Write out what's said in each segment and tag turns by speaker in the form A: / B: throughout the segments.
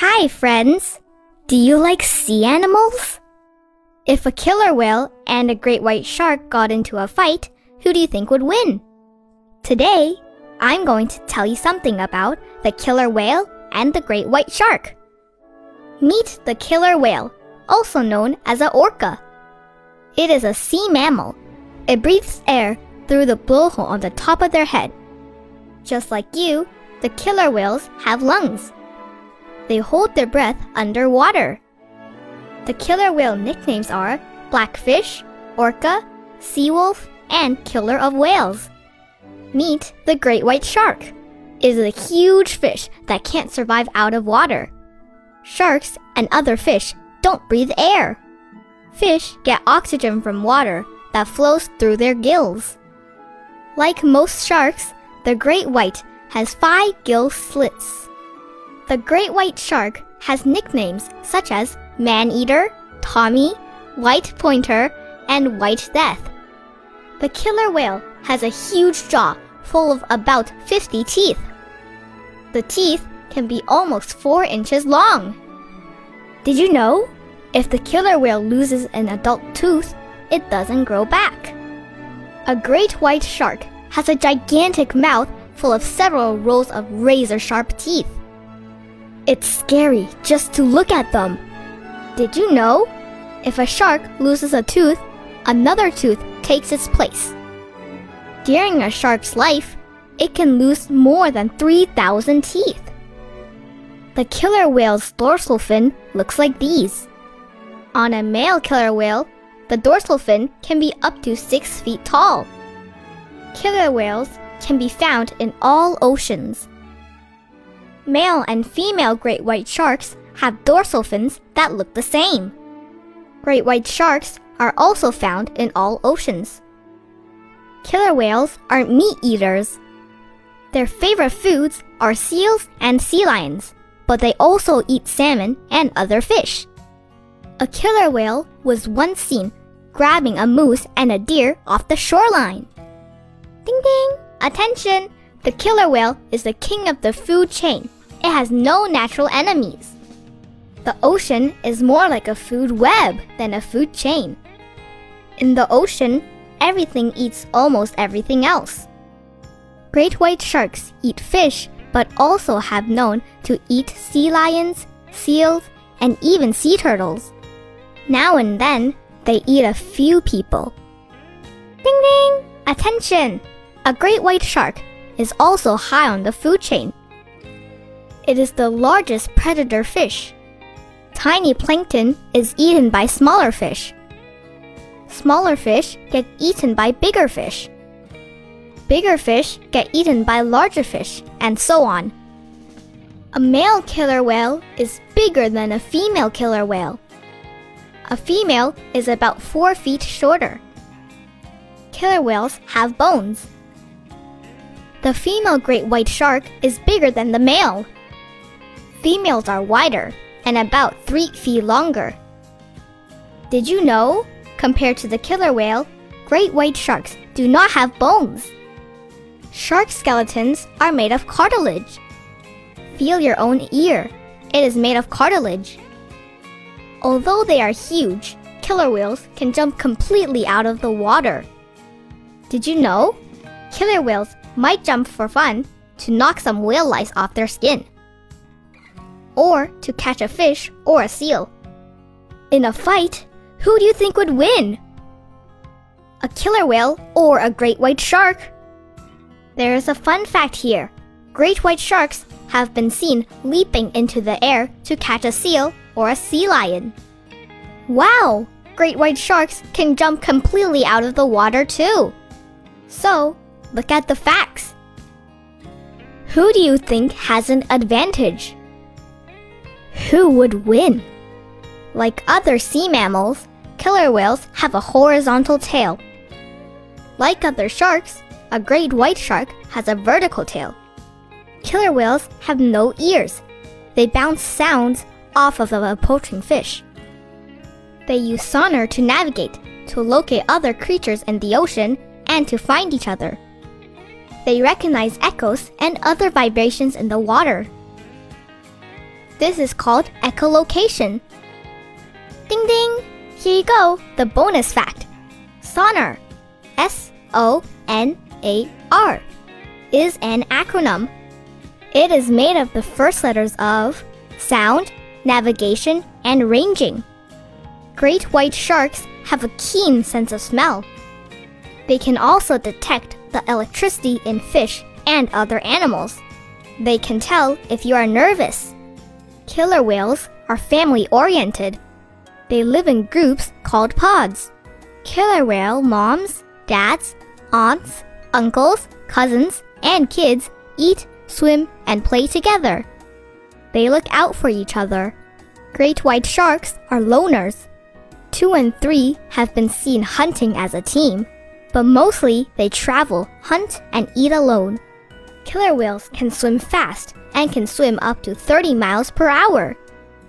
A: Hi, friends. Do you like sea animals? If a killer whale and a great white shark got into a fight, who do you think would win? Today, I'm going to tell you something about the killer whale and the great white shark. Meet the killer whale, also known as a orca. It is a sea mammal. It breathes air through the blowhole on the top of their head. Just like you, the killer whales have lungs. They hold their breath underwater. The killer whale nicknames are Blackfish, Orca, Seawolf, and Killer of Whales. Meet the great white shark. It is a huge fish that can't survive out of water. Sharks and other fish don't breathe air. Fish get oxygen from water that flows through their gills. Like most sharks, the great white has five gill slits. The great white shark has nicknames such as man eater, Tommy, white pointer, and white death. The killer whale has a huge jaw full of about 50 teeth. The teeth can be almost 4 inches long. Did you know? If the killer whale loses an adult tooth, it doesn't grow back. A great white shark has a gigantic mouth full of several rows of razor sharp teeth. It's scary just to look at them. Did you know? If a shark loses a tooth, another tooth takes its place. During a shark's life, it can lose more than 3,000 teeth. The killer whale's dorsal fin looks like these. On a male killer whale, the dorsal fin can be up to 6 feet tall. Killer whales can be found in all oceans. Male and female great white sharks have dorsal fins that look the same. Great white sharks are also found in all oceans. Killer whales are meat eaters. Their favorite foods are seals and sea lions, but they also eat salmon and other fish. A killer whale was once seen grabbing a moose and a deer off the shoreline. Ding ding! Attention! The killer whale is the king of the food chain. It has no natural enemies. The ocean is more like a food web than a food chain. In the ocean, everything eats almost everything else. Great white sharks eat fish but also have known to eat sea lions, seals, and even sea turtles. Now and then, they eat a few people. Ding ding! Attention! A great white shark is also high on the food chain. It is the largest predator fish. Tiny plankton is eaten by smaller fish. Smaller fish get eaten by bigger fish. Bigger fish get eaten by larger fish, and so on. A male killer whale is bigger than a female killer whale. A female is about 4 feet shorter. Killer whales have bones. The female great white shark is bigger than the male. Females are wider and about 3 feet longer. Did you know, compared to the killer whale, great white sharks do not have bones? Shark skeletons are made of cartilage. Feel your own ear. It is made of cartilage. Although they are huge, killer whales can jump completely out of the water. Did you know? Killer whales might jump for fun to knock some whale lice off their skin, or to catch a fish or a seal. In a fight, who do you think would win? A killer whale or a great white shark? There is a fun fact here. Great white sharks have been seen leaping into the air to catch a seal or a sea lion. Wow! Great white sharks can jump completely out of the water too. So, look at the facts. Who do you think has an advantage? Who would win? Like other sea mammals, killer whales have a horizontal tail. Like other sharks, a great white shark has a vertical tail. Killer whales have no ears. They bounce sounds off of an approaching fish. They use sonar to navigate, to locate other creatures in the ocean, and to find each other. They recognize echoes and other vibrations in the water. This is called echolocation. Ding ding! Here you go, the bonus fact. Sonar, S O N A R, is an acronym. It is made of the first letters of sound, navigation, and ranging. Great white sharks have a keen sense of smell. They can also detect the electricity in fish and other animals. They can tell if you are nervous. Killer whales are family oriented. They live in groups called pods. Killer whale moms, dads, aunts, uncles, cousins, and kids eat, swim, and play together. They look out for each other. Great white sharks are loners. Two and three have been seen hunting as a team, but mostly they travel, hunt, and eat alone. Killer whales can swim fast and can swim up to 30 miles per hour.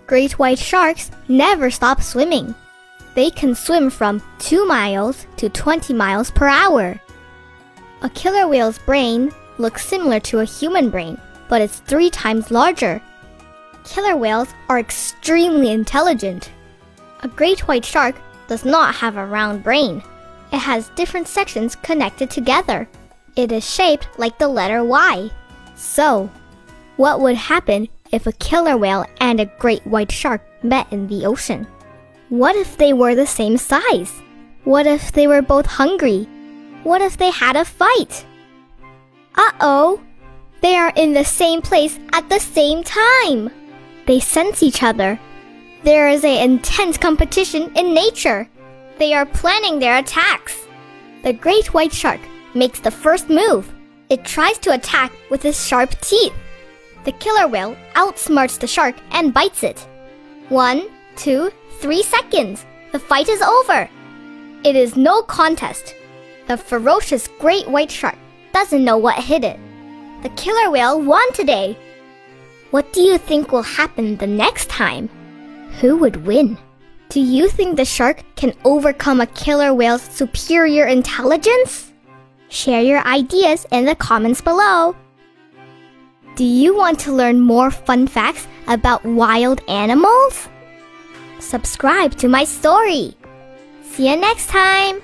A: Great white sharks never stop swimming. They can swim from 2 miles to 20 miles per hour. A killer whale's brain looks similar to a human brain, but it's three times larger. Killer whales are extremely intelligent. A great white shark does not have a round brain. It has different sections connected together. It is shaped like the letter Y. So, what would happen if a killer whale and a great white shark met in the ocean? What if they were the same size? What if they were both hungry? What if they had a fight? Uh oh! They are in the same place at the same time! They sense each other. There is a intense competition in nature. They are planning their attacks. The great white shark makes the first move. It tries to attack with its sharp teeth. The killer whale outsmarts the shark and bites it. One, two, three seconds. The fight is over. It is no contest. The ferocious great white shark doesn't know what hit it. The killer whale won today. What do you think will happen the next time? Who would win? Do you think the shark can overcome a killer whale's superior intelligence? Share your ideas in the comments below. Do you want to learn more fun facts about wild animals? Subscribe to my story. See you next time!